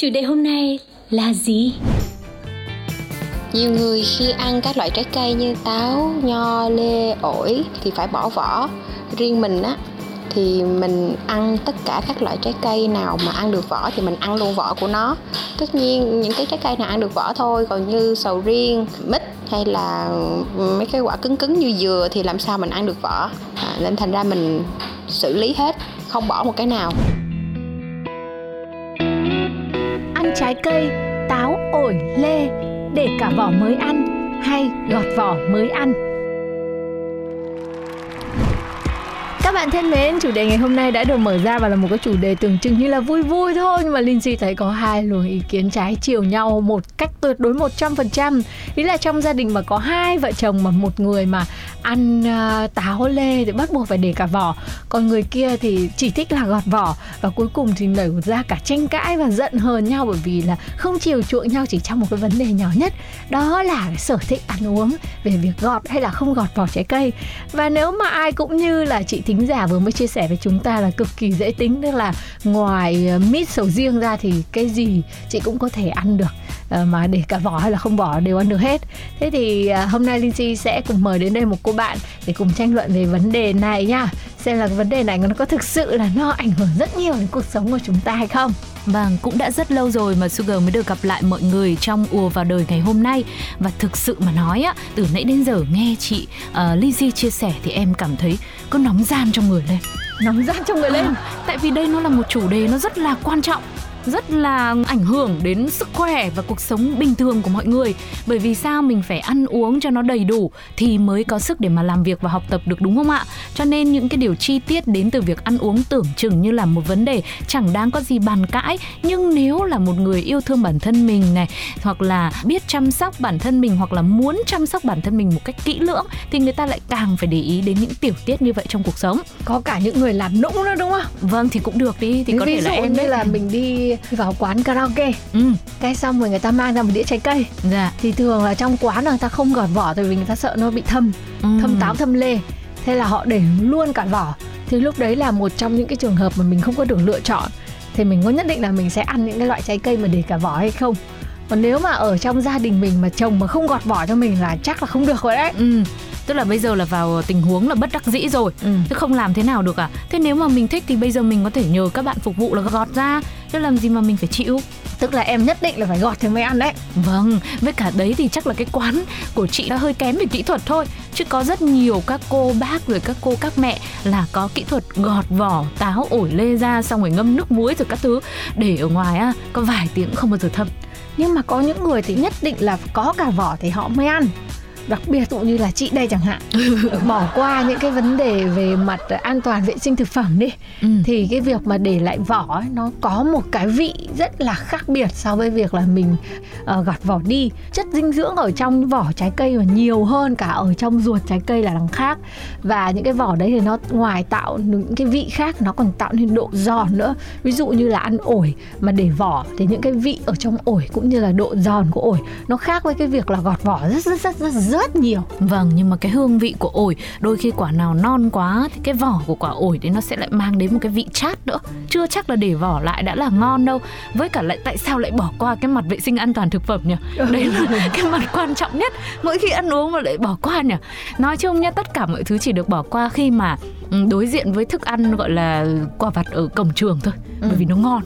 Chủ đề hôm nay là gì Nhiều người khi ăn các loại trái cây như táo, nho, lê, ổi thì phải bỏ vỏ. Riêng mình á thì mình ăn tất cả các loại trái cây nào mà ăn được vỏ thì mình ăn luôn vỏ của nó. Tất nhiên những cái trái cây nào ăn được vỏ thôi, còn như sầu riêng, mít hay là mấy cái quả cứng cứng như dừa thì làm sao mình ăn được vỏ. À, nên thành ra mình xử lý hết, không bỏ một cái nào. Trái cây, táo, ổi, lê để cả vỏ mới ăn hay gọt vỏ mới ăn. Các bạn thân mến, chủ đề ngày hôm nay đã được mở ra và là một cái chủ đề tưởng chừng như là vui vui thôi nhưng mà Lindsay thấy có hai luồng ý kiến trái chiều nhau một cách tuyệt đối 100%. Ý là trong gia đình mà có hai vợ chồng mà một người mà ăn uh, táo lê thì bắt buộc phải để cả vỏ, còn người kia thì chỉ thích là gọt vỏ và cuối cùng thì nảy ra cả tranh cãi và giận hờn nhau bởi vì là không chiều chuộng nhau chỉ trong một cái vấn đề nhỏ nhất, đó là cái sở thích ăn uống về việc gọt hay là không gọt vỏ trái cây. Và nếu mà ai cũng như là chị thính giả vừa mới chia sẻ với chúng ta là cực kỳ dễ tính, tức là ngoài ờ, mít sầu riêng ra thì cái gì chị cũng có thể ăn được ờ, mà để cả vỏ hay là không vỏ đều ăn được hết. Thế thì ờ, hôm nay Lindsay sẽ cùng mời đến đây một cô bạn để cùng tranh luận về vấn đề này nha xem là cái vấn đề này nó có thực sự là nó ảnh hưởng rất nhiều đến cuộc sống của chúng ta hay không? Vâng, cũng đã rất lâu rồi mà Sugar mới được gặp lại mọi người trong ùa vào đời ngày hôm nay. Và thực sự mà nói á, từ nãy đến giờ nghe chị uh, Lizzy chia sẻ thì em cảm thấy có nóng gian trong người lên. Nóng gian trong người lên? À, Tại vì đây nó là một chủ đề nó rất là quan trọng rất là ảnh hưởng đến sức khỏe và cuộc sống bình thường của mọi người. Bởi vì sao? Mình phải ăn uống cho nó đầy đủ thì mới có sức để mà làm việc và học tập được đúng không ạ? Cho nên những cái điều chi tiết đến từ việc ăn uống tưởng chừng như là một vấn đề chẳng đáng có gì bàn cãi. Nhưng nếu là một người yêu thương bản thân mình này hoặc là biết chăm sóc bản thân mình hoặc là muốn chăm sóc bản thân mình một cách kỹ lưỡng thì người ta lại càng phải để ý đến những tiểu tiết như vậy trong cuộc sống. Có cả những người làm nũng nữa đúng không? Vâng thì cũng được đi thì có ví thể dụ là em như là mình đi vào quán karaoke. Ừ. Cái xong rồi người ta mang ra một đĩa trái cây. Dạ. Thì thường là trong quán là người ta không gọt vỏ tại vì người ta sợ nó bị thâm thâm Ừ. táo thâm lê. Thế là họ để luôn cả vỏ. Thì lúc đấy là một trong những cái trường hợp mà mình không có được lựa chọn. Thì mình có nhất định là mình sẽ ăn những cái loại trái cây mà để cả vỏ hay không. Còn nếu mà ở trong gia đình mình mà chồng mà không gọt vỏ cho mình là chắc là không được rồi đấy. Ừ, tức là bây giờ là vào tình huống là bất đắc dĩ rồi. Ừ. Chứ không làm thế nào được à? Thế nếu mà mình thích thì bây giờ mình có thể nhờ các bạn phục vụ là gọt ra. Chứ làm gì mà mình phải chịu? Tức là em nhất định là phải gọt thì mới ăn đấy. Vâng, với cả đấy thì chắc là cái quán của chị đã hơi kém về kỹ thuật thôi. Chứ có rất nhiều các cô bác rồi các cô các mẹ là có kỹ thuật gọt vỏ táo ổi lê ra xong rồi ngâm nước muối rồi các thứ. Để ở ngoài á, có vài tiếng không bao giờ thâm nhưng mà có những người thì nhất định là có cả vỏ thì họ mới ăn đặc biệt dụ như là chị đây chẳng hạn. Bỏ qua những cái vấn đề về mặt an toàn vệ sinh thực phẩm đi. Ừ. thì cái việc mà để lại vỏ ấy, nó có một cái vị rất là khác biệt so với việc là mình uh, gọt vỏ đi. Chất dinh dưỡng ở trong vỏ trái cây mà nhiều hơn cả ở trong ruột trái cây là đằng khác. Và những cái vỏ đấy thì nó ngoài tạo những cái vị khác nó còn tạo nên độ giòn nữa. Ví dụ như là ăn ổi mà để vỏ thì những cái vị ở trong ổi cũng như là độ giòn của ổi nó khác với cái việc là gọt vỏ rất rất rất rất rất nhiều. Vâng, nhưng mà cái hương vị của ổi Đôi khi quả nào non quá Thì cái vỏ của quả ổi đấy nó sẽ lại mang đến một cái vị chát nữa. Chưa chắc là để vỏ lại đã là ngon đâu. Với cả lại tại sao lại bỏ qua cái mặt vệ sinh an toàn thực phẩm nhỉ? Đấy là cái mặt quan trọng nhất. Mỗi khi ăn uống mà lại bỏ qua nhỉ? Nói chung nha, tất cả mọi thứ chỉ được bỏ qua khi mà ừ, đối diện với thức ăn gọi là quả vặt ở cổng trường thôi Bởi vì nó ngon.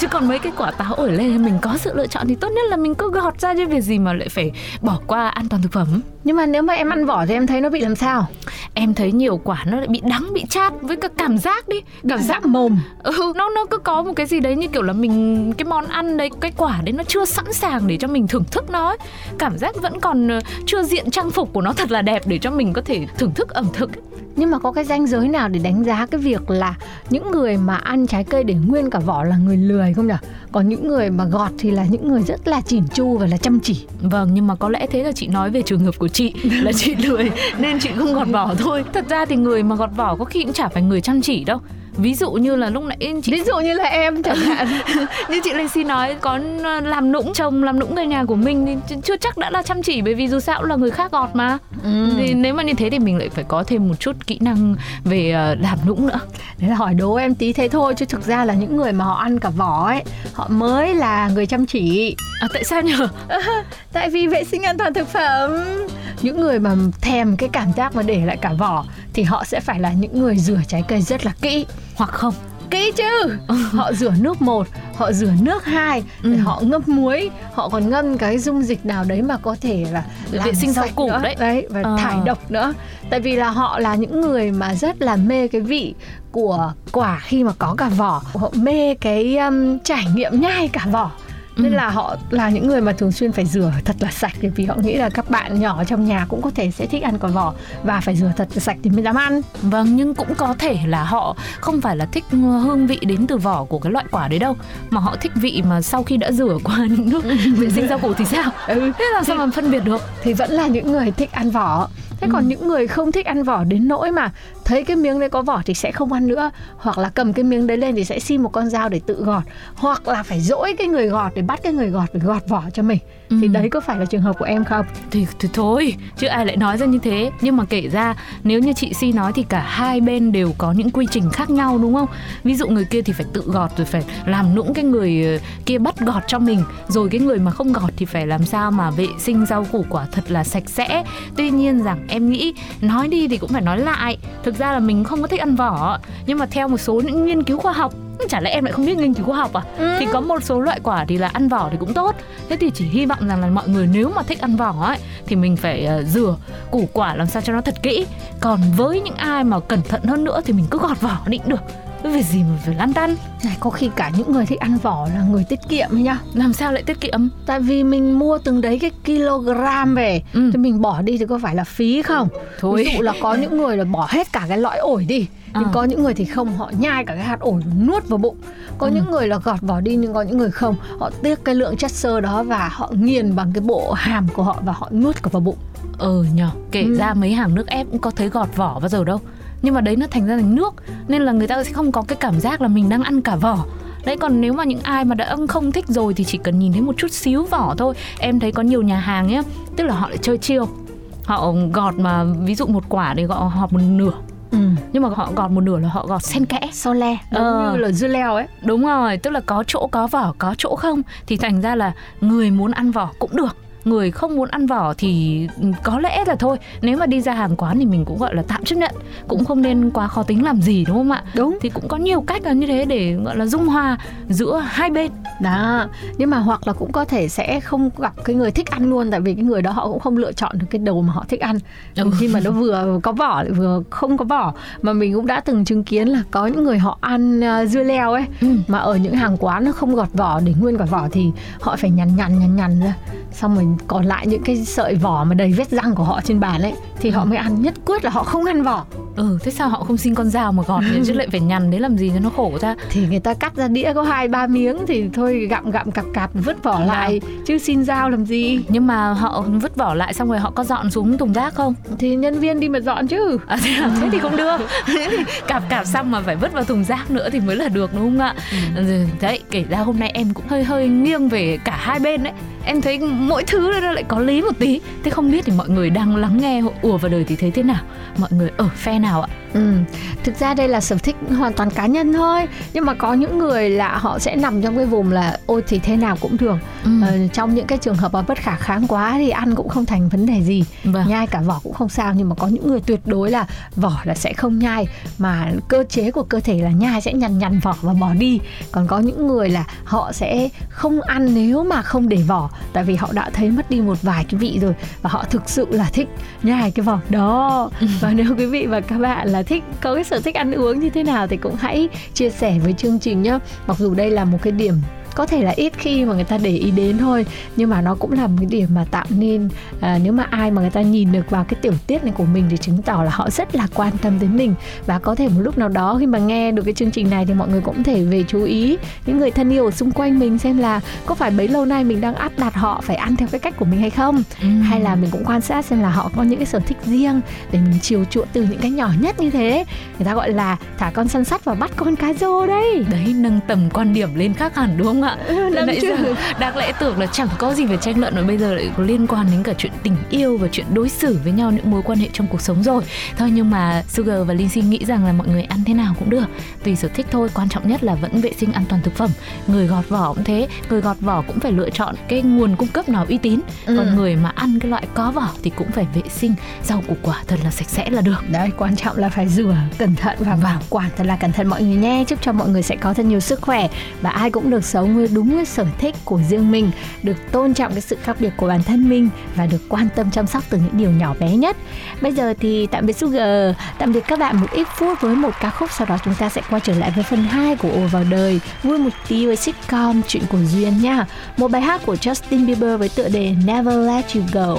Chứ còn mấy cái quả táo ổi lên mình có sự lựa chọn thì tốt nhất là mình cứ gọt ra chứ việc gì mà lại phải bỏ qua an toàn thực phẩm. Nhưng mà nếu mà em ăn vỏ thì em thấy nó bị làm sao? Em thấy nhiều quả nó lại bị đắng bị chát với cả cảm giác đi. Cảm giác mồm. Ừ, nó nó cứ có một cái gì đấy như kiểu là mình cái món ăn đấy cái quả đấy nó chưa sẵn sàng để cho mình thưởng thức nó ấy. cảm giác vẫn còn ờ, chưa diện trang phục của nó thật là đẹp để cho mình có thể thưởng thức ẩm thực ấy. Nhưng mà có cái ranh giới nào để đánh giá cái việc là những người mà ăn trái cây để nguyên cả vỏ là người lười không nhỉ còn những người mà gọt thì là những người rất là chỉn chu và là chăm chỉ Vâng, nhưng mà có lẽ thế là chị nói về trường hợp của chị là chị lười nên chị không gọt vỏ thôi. Thật ra thì người mà gọt vỏ có khi cũng chả phải người chăm chỉ đâu. Ví dụ như là lúc nãy chị ví dụ như là em chẳng hạn. Như chị Lê nói có làm nũng chồng làm nũng người nhà của mình thì chưa chắc đã là chăm chỉ bởi vì dù sao cũng là người khác gọt mà. Ừ. thì nếu mà như thế thì mình lại phải có thêm một chút kỹ năng về ờ, làm nũng nữa. Đấy là hỏi đố em tí thế thôi chứ thực ra là những người mà họ ăn cả vỏ ấy họ mới là người chăm chỉ. À tại sao nhở? Tại vì vệ sinh an toàn thực phẩm. Những người mà thèm cái cảm giác mà để lại cả vỏ thì họ sẽ phải là những người rửa trái cây rất là kỹ hoặc không kỹ chứ họ rửa nước một họ rửa nước hai Ừ. họ ngâm muối họ còn ngâm cái dung dịch nào đấy mà có thể là Vệ sinh rau củ nữa. đấy. đấy và Ờ. thải độc nữa tại vì là họ là những người mà rất là mê cái vị của quả khi mà có cả vỏ họ mê cái um, trải nghiệm nhai cả vỏ nên Ừ. là họ là những người mà thường xuyên phải rửa thật là sạch vì họ nghĩ là các bạn nhỏ trong nhà cũng có thể sẽ thích ăn quả vỏ và phải rửa thật là sạch thì mới dám ăn Vâng, nhưng cũng có thể là họ không phải là thích hương vị đến từ vỏ của cái loại quả đấy đâu Mà họ thích vị mà sau khi đã rửa qua những nước vệ sinh rau củ thì sao? ừ. Thế làm sao mà phân biệt được? thì vẫn là những người thích ăn vỏ thế Ừ. còn những người không thích ăn vỏ đến nỗi mà thấy cái miếng đấy có vỏ thì sẽ không ăn nữa hoặc là cầm cái miếng đấy lên thì sẽ xin một con dao để tự gọt hoặc là phải dỗi cái người gọt để bắt cái người gọt để gọt vỏ cho mình thì Ừ. đấy có phải là trường hợp của em không? Thì, thì thôi, chứ ai lại nói ra như thế. Nhưng mà kể ra nếu như chị Si nói thì cả hai bên đều có những quy trình khác nhau đúng không? Ví dụ người kia thì phải tự gọt rồi phải làm nũng cái người ờ, kia bắt gọt cho mình. Rồi cái người mà không gọt thì phải làm sao mà vệ sinh rau củ quả thật là sạch sẽ. Tuy nhiên rằng em nghĩ nói đi thì cũng phải nói lại. Thực ra là mình không có thích ăn vỏ. Nhưng mà theo một số những nghiên cứu khoa học Chả lẽ em lại không biết nghiên cứu khoa học à? Thì có một số loại quả thì là ăn vỏ thì cũng tốt. Thế thì chỉ hy vọng rằng là mọi người nếu mà thích ăn vỏ ấy Thì mình phải ờ, rửa củ quả làm sao cho nó thật kỹ. Còn với những ai mà cẩn thận hơn nữa thì mình cứ gọt vỏ định được. Việc gì mà phải lăn tăn. Này có khi cả những người thích ăn vỏ là người tiết kiệm nhá. Làm sao lại tiết kiệm? Tại vì mình mua từng đấy cái kg về Ừ. thì mình bỏ đi thì có phải là phí không? Thôi. ví dụ là có những người là bỏ hết cả cái lõi ổi đi nhưng À. có những người thì không họ nhai cả cái hạt ổi nuốt vào bụng. Có Ừ. những người là gọt vỏ đi nhưng có những người không. Họ tiếc cái lượng chất xơ đó và họ nghiền bằng cái bộ hàm của họ và họ nuốt cả vào bụng. Ờ nhờ, kể Ừ. ra mấy hàng nước ép cũng có thấy gọt vỏ bao giờ đâu. Nhưng mà đấy nó thành ra thành nước Nên là người ta sẽ không có cái cảm giác là mình đang ăn cả vỏ. Đấy còn nếu mà những ai mà đã không thích rồi thì chỉ cần nhìn thấy một chút xíu vỏ thôi. Em thấy có nhiều nhà hàng nhá Tức là họ lại chơi chiêu. Họ gọt mà ví dụ một quả để gọt họp một nửa ừ. Nhưng mà họ gọt một nửa là họ gọt xen kẽ so le giống Ờ. như là dưa leo ấy Đúng rồi, tức là có chỗ có vỏ, có chỗ không Thì thành ra là người muốn ăn vỏ cũng được Người không muốn ăn vỏ thì có lẽ là thôi. Nếu mà đi ra hàng quán thì mình cũng gọi là tạm chấp nhận. Cũng không nên quá khó tính làm gì đúng không ạ? Đúng. Thì cũng có nhiều cách là như thế để gọi là dung hòa giữa hai bên. Đó nhưng mà hoặc là cũng có thể sẽ không gặp cái người thích ăn luôn tại vì cái người đó họ cũng không lựa chọn được cái đồ mà họ thích ăn. Ừ. khi mà nó vừa có vỏ lại vừa không có vỏ. Mà mình cũng đã từng chứng kiến là có những người họ ăn à, dưa leo ấy Ừ. mà ở những hàng quán nó không gọt vỏ để nguyên quả vỏ thì họ phải nhằn nhằn nhằn nhằn ra xong rồi còn lại những cái sợi vỏ mà đầy vết răng của họ trên bàn ấy thì họ mới ăn. Nhất quyết là họ không ăn vỏ Ừ, thế sao họ không xin con dao mà gọt nhỉ? chứ lại phải nhằn đấy làm gì cho nó khổ ra thì người ta cắt ra đĩa có hai ba miếng thì thôi gặm gặm cặp cặp vứt vỏ lại. Chứ xin dao làm gì? Nhưng mà họ vứt vỏ lại xong rồi họ có dọn xuống thùng rác không? thì nhân viên đi mà dọn chứ. À, thế, à? thế thì không được. Cạp cạp xong mà phải vứt vào thùng rác nữa thì mới là được đúng không ạ? Ừ, đấy kể ra hôm nay em cũng hơi hơi nghiêng về cả hai bên đấy. Em thấy mỗi thứ nó lại có lý một tí. Thế không biết thì mọi người đang lắng nghe ùa vào đời thì thấy thế nào? Mọi người ở phe nào ạ? Ừ, thực ra đây là sở thích hoàn toàn cá nhân thôi. Nhưng mà có những người là họ sẽ nằm trong cái vùng là ôi thì thế nào cũng được. Ừ. ờ, trong những cái trường hợp mà bất khả kháng quá thì ăn cũng không thành vấn đề gì. Vâng. nhai cả vỏ cũng không sao. Nhưng mà có những người tuyệt đối là vỏ là sẽ không nhai. Mà cơ chế của cơ thể là nhai sẽ nhằn nhằn vỏ và bỏ đi. Còn có những người là họ sẽ không ăn nếu mà không để vỏ. Tại vì họ đã thấy mất đi một vài cái vị rồi và họ thực sự là thích nhai cái vỏ đó. Và nếu quý vị và các bạn là thích, có cái sở thích ăn uống như thế nào thì cũng hãy chia sẻ với chương trình nhé mặc dù đây là một cái điểm có thể là ít khi mà người ta để ý đến thôi nhưng mà nó cũng là một cái điểm mà tạo nên à, nếu mà ai mà người ta nhìn được vào cái tiểu tiết này của mình thì chứng tỏ là họ rất là quan tâm đến mình. Và có thể một lúc nào đó khi mà nghe được cái chương trình này thì mọi người cũng thể về chú ý những người thân yêu ở xung quanh mình xem là có phải bấy lâu nay mình đang áp đặt họ phải ăn theo cái cách của mình hay không? Ừ. hay là mình cũng quan sát xem là họ có những cái sở thích riêng để mình chiều chuộng từ những cái nhỏ nhất như thế. Người ta gọi là thả con săn sắt và bắt con cá rô đấy. Đấy nâng tầm quan điểm lên khác hẳn đúng không ạ lắm nãy chứ. giờ đáng lẽ tưởng là chẳng có gì phải tranh luận mà bây giờ lại có liên quan đến cả chuyện tình yêu và chuyện đối xử với nhau những mối quan hệ trong cuộc sống rồi. Thôi nhưng mà Sugar và Linh xin nghĩ rằng là mọi người ăn thế nào cũng được. Tùy sở thích thôi quan trọng nhất là vẫn vệ sinh an toàn thực phẩm. Người gọt vỏ cũng thế người gọt vỏ cũng phải lựa chọn cái nguồn cung cấp nào uy tín. Ừ. còn người mà ăn cái loại có vỏ thì cũng phải vệ sinh rau củ quả thật là sạch sẽ là được. Đấy, quan trọng là phải rửa cẩn thận và bảo quản thật là cẩn thận mọi người nhé. Chúc cho mọi người sẽ có thật nhiều sức khỏe Và ai cũng được sống sống đúng với sở thích của riêng mình, Được tôn trọng cái sự khác biệt của bản thân mình Và được quan tâm chăm sóc từ những điều nhỏ bé nhất. Bây giờ thì tạm biệt Sugar, Tạm biệt các bạn một ít phút với một ca khúc, Sau đó chúng ta sẽ quay trở lại với phần 2 của Ồ vào đời. Vui một tí với sitcom Chuyện của Duyên nha. Một bài hát của Justin Bieber với tựa đề Never Let You Go.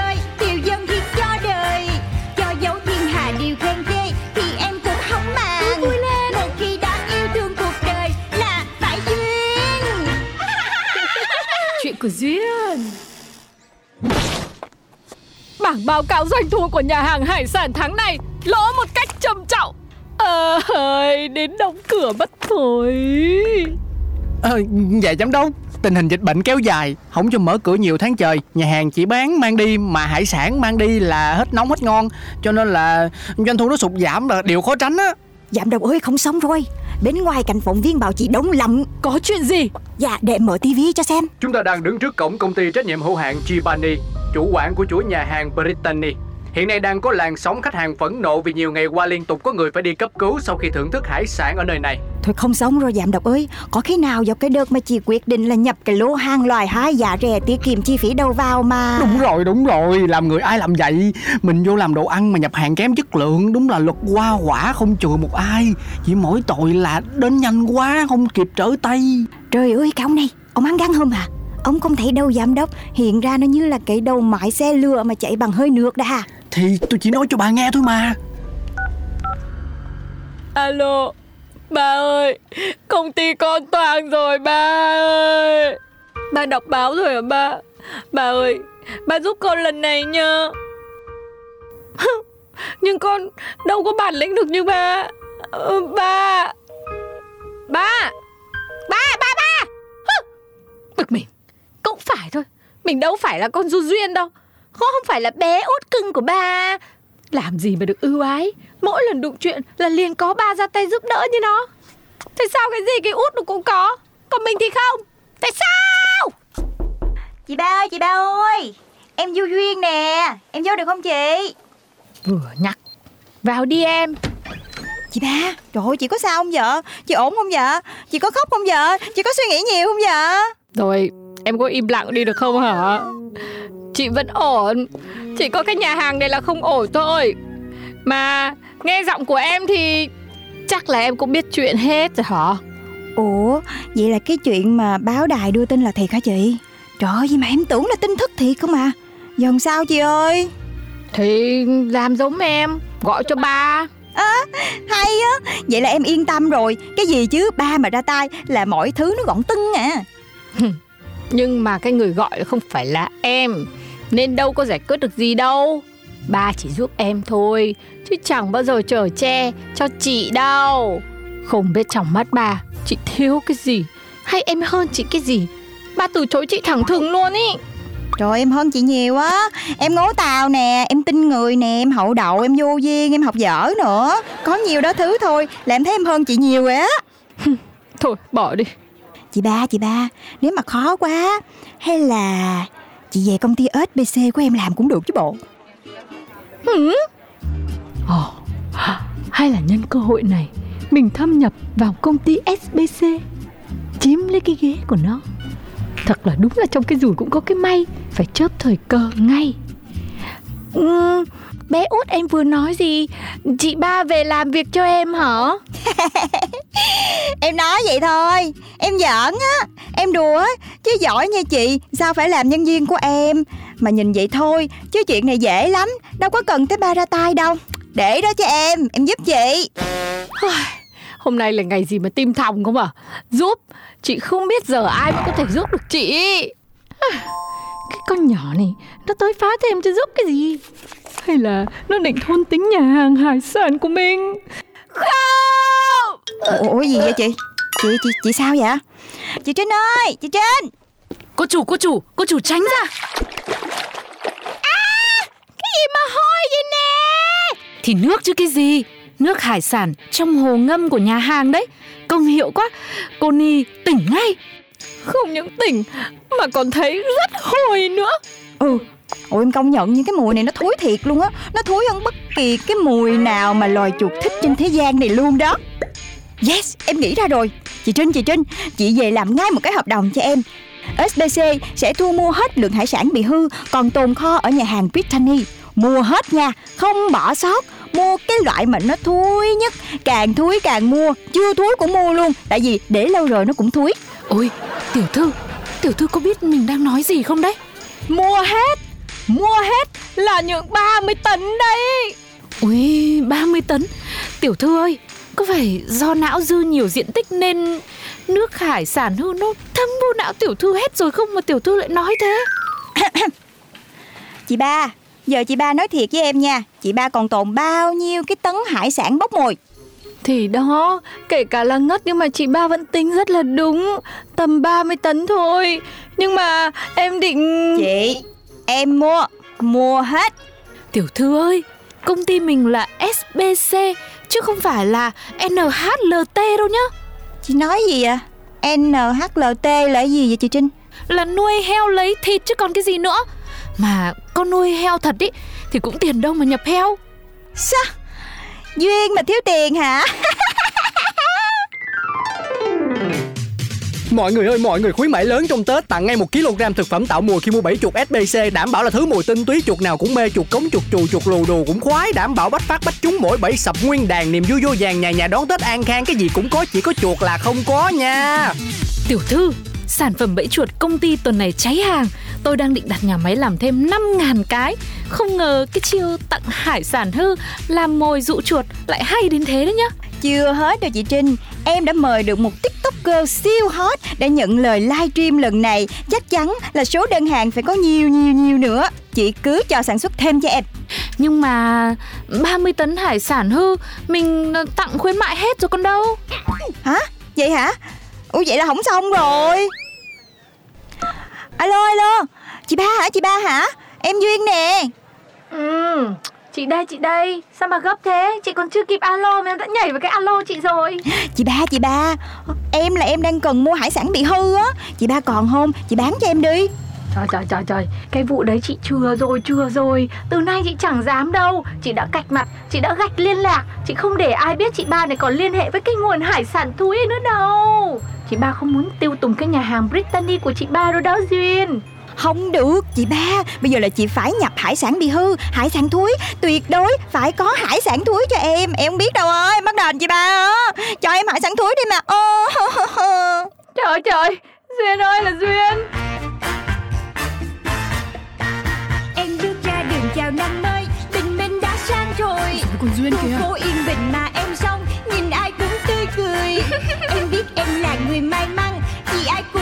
của Duyên. Bảng báo cáo doanh thu của nhà hàng hải sản tháng này lỗ một cách trầm trọng. Ơi, đến đóng cửa mất rồi. Ờ, dạ giám đốc Tình hình dịch bệnh kéo dài Không cho mở cửa nhiều tháng trời Nhà hàng chỉ bán mang đi Mà hải sản mang đi là hết nóng hết ngon Cho nên là doanh thu nó sụt giảm là điều khó tránh á Giám đốc ơi không xong rồi Bên ngoài cảnh phóng viên bảo chị đông lắm. Có chuyện gì? Dạ để mở tivi cho xem. Chúng ta đang đứng trước cổng công ty trách nhiệm hữu hạn Chibani Chủ quản của chuỗi nhà hàng Brittany Hiện nay đang có làn sóng khách hàng phẫn nộ vì nhiều ngày qua liên tục có người phải đi cấp cứu sau khi thưởng thức hải sản ở nơi này. Thôi không xong rồi giám đốc ơi. Có khi nào vào cái đợt mà chị quyết định là nhập cái lô hàng loài hai giá rẻ tiết kiệm chi phí đầu vào mà? Đúng rồi, đúng rồi, làm người ai làm vậy? Mình vô làm đồ ăn mà nhập hàng kém chất lượng. Đúng là luật hoa quả không chừa một ai. Chỉ mỗi tội là đến nhanh quá không kịp trở tay. Trời ơi cái ông này Ông ăn gan không à Ông không thấy đâu giám đốc. Hiện ra nó như là cái đầu mái xe lửa mà chạy bằng hơi nước đã thì tôi chỉ nói cho bà nghe thôi mà Alo, ba ơi, công ty con toàn rồi ba ơi. Ba đọc báo rồi hả ba? Ba ơi, ba giúp con lần này nha. Nhưng con đâu có bản lĩnh được như ba. Ờ, Ba. Ba. Ba, ba, ba. Bực mình. Cũng phải thôi. Mình đâu phải là con Du Duyên đâu. Không phải là bé út cưng của ba. Làm gì mà được ưu ái? Mỗi lần đụng chuyện là liền có ba ra tay giúp đỡ như nó. Thế sao cái gì cái út nó cũng có? Còn mình thì không. Tại sao? Chị ba ơi chị ba ơi. Em Du Duyên nè. Em vô được không chị? Vừa nhắc. Vào đi em. Chị ba Trời ơi chị có sao không vợ Chị ổn không vợ Chị có khóc không vợ Chị có suy nghĩ nhiều không vợ Rồi em có im lặng đi được không hả Chị vẫn ổn. Chỉ có cái nhà hàng này là không ổn thôi. Mà nghe giọng của em thì Chắc là em cũng biết chuyện hết rồi hả? Ủa Vậy là cái chuyện mà báo đài đưa tin là thiệt hả chị? Trời ơi mà em tưởng là tin thất thiệt không à Giờ sao chị ơi? Thì làm giống em Gọi cho ba. Hay á. Vậy là em yên tâm rồi. Cái gì chứ? Ba mà ra tay Là mọi thứ nó gọn tưng à Nhưng mà cái người gọi không phải là em. Nên đâu có giải quyết được gì đâu. Ba chỉ giúp em thôi Chứ chẳng bao giờ chở che cho chị đâu. Không biết trong mắt ba Chị thiếu cái gì? Hay em hơn chị cái gì? Ba từ chối chị thẳng thừng luôn ý. Trời em hơn chị nhiều á. Em ngố tàu nè Em tin người nè Em hậu đậu Em vô duyên Em học dở nữa. Có nhiều đó thứ thôi Là em thấy em hơn chị nhiều rồi á. Thôi bỏ đi Chị ba chị ba Nếu mà khó quá Hay là Chị về công ty SBC của em làm cũng được chứ bộ. Ồ, hay là nhân cơ hội này Mình thâm nhập vào công ty SBC Chiếm lấy cái ghế của nó. Thật là đúng là trong cái rủi cũng có cái may Phải chớp thời cơ ngay. Ừ, Bé út em vừa nói gì? Chị ba về làm việc cho em hả? Em nói vậy thôi Em giỡn á. Em đùa á. Chứ giỏi nha chị Sao phải làm nhân viên của em? Mà nhìn vậy thôi Chứ chuyện này dễ lắm. Đâu có cần tới ba ra tay đâu. Để đó cho em Em giúp chị. Hôm nay là ngày gì mà tim thòng không à? Giúp Chị không biết giờ ai mới có thể giúp được chị. Cái con nhỏ này Nó tới phá thêm cho giúp cái gì? Hay là nó định thôn tính nhà hàng hải sản của mình? Ủa, ủa gì vậy chị Chị chị chị sao vậy? Chị Trinh ơi chị Trinh! Cô chủ, cô chủ, cô chủ tránh ra. Cái gì mà hôi vậy nè? Thì nước chứ cái gì? Nước hải sản trong hồ ngâm của nhà hàng đấy. Công hiệu quá. Cô Ni tỉnh ngay. Không những tỉnh Mà còn thấy rất hôi nữa. Ừ Ủa em công nhận những cái mùi này nó thối thiệt luôn á. Nó thối hơn bất kỳ cái mùi nào mà loài chuột thích trên thế gian này luôn đó Yes, em nghĩ ra rồi. Chị Trinh, chị Trinh, chị về làm ngay một cái hợp đồng cho em. SBC sẽ thu mua hết lượng hải sản bị hư Còn tồn kho ở nhà hàng Brittany. Mua hết nha, không bỏ sót. Mua cái loại mà nó thúi nhất Càng thúi càng mua. Chưa thúi cũng mua luôn Tại vì để lâu rồi nó cũng thúi. Ôi, tiểu thư Tiểu thư có biết mình đang nói gì không đấy? Mua hết Mua hết là những 30 tấn đấy. Ui, 30 tấn. Tiểu thư ơi, có phải do não dư nhiều diện tích nên nước hải sản hư nó thấm vô não tiểu thư hết rồi không mà tiểu thư lại nói thế? Chị ba, giờ chị ba nói thiệt với em nha. Chị ba còn tồn bao nhiêu cái tấn hải sản bốc mùi? Thì đó, kể cả là ngất nhưng mà chị ba vẫn tính rất là đúng. Tầm 30 tấn thôi. Nhưng mà em định... Chị, em mua, mua hết. Tiểu thư ơi, công ty mình là SBC chứ không phải là NHLT đâu nhá Chị nói gì à? NHLT là gì vậy chị Trinh? Là nuôi heo lấy thịt chứ còn cái gì nữa Mà con nuôi heo thật ý Thì cũng tiền đâu mà nhập heo Sao? Duyên mà thiếu tiền hả? Mọi người ơi, mọi người khuyến mãi lớn trong Tết tặng ngay 1 kg thực phẩm tạo mùi khi mua 7 chuột SBC đảm bảo là thứ mùi tinh túy chuột nào cũng mê chuột cống chuột chù chuột lù đù cũng khoái đảm bảo bách phát bách chúng mỗi bảy sập nguyên đàn niềm vui vô vàng nhà nhà đón Tết an khang cái gì cũng có chỉ có chuột là không có nha. Tiểu thư, sản phẩm bẫy chuột công ty tuần này cháy hàng. Tôi đang định đặt nhà máy làm thêm 5.000 cái. Không ngờ cái chiêu tặng hải sản hư Làm mồi dụ chuột lại hay đến thế đấy nhá. Chưa hết đâu chị Trinh. Em đã mời được một tiktoker siêu hot Để nhận lời livestream lần này. Chắc chắn là số đơn hàng phải có nhiều nhiều nhiều nữa. Chị cứ cho sản xuất thêm cho em. Nhưng mà 30 tấn hải sản hư Mình tặng khuyến mại hết rồi còn đâu. Hả? Vậy hả? Ủa vậy là không xong rồi. Alo alo. Chị ba hả? Chị ba hả? Em Duyên nè. Ừ, chị đây chị đây. Sao mà gấp thế? Chị còn chưa kịp alo mà em đã nhảy vào cái alo chị rồi. Chị ba chị ba. Em là em đang cần mua hải sản bị hư á. Chị ba còn không? Chị bán cho em đi. Trời trời trời trời. Cái vụ đấy chị chừa rồi chừa rồi. Từ nay chị chẳng dám đâu. Chị đã cạch mặt Chị đã gạch liên lạc. Chị không để ai biết chị ba này còn liên hệ với cái nguồn hải sản thúi nữa đâu. Chị ba không muốn tiêu tùng cái nhà hàng Brittany của chị ba rồi đó Duyên Không được chị ba. Bây giờ là chị phải nhập hải sản bị hư Hải sản thúi Tuyệt đối phải có hải sản thúi cho em. Em không biết đâu ơi Em bắt đền chị ba á. Cho em hải sản thúi đi mà. Ô, Trời trời Duyên ơi là Duyên. Em bước ra đường chào năm mới Tình mình đã sang rồi. Còn Duyên Khu phố yên bình mà em xong Nhìn ai cũng tươi cười. Em biết em là người may mắn Vì ai cũng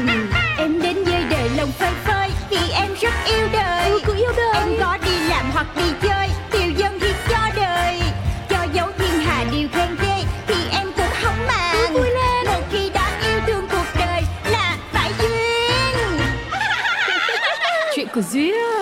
lòng phơi phới Vì em rất yêu đời. Ừ, cứ yêu đời. Em có đi làm hoặc đi chơi Tiêu dân thì cho đời. Cho dấu thiên hà điều khen ghê Thì em cũng không màng. Vui lên. Một khi đã yêu thương cuộc đời Là phải duyên. Chuyện của Duyên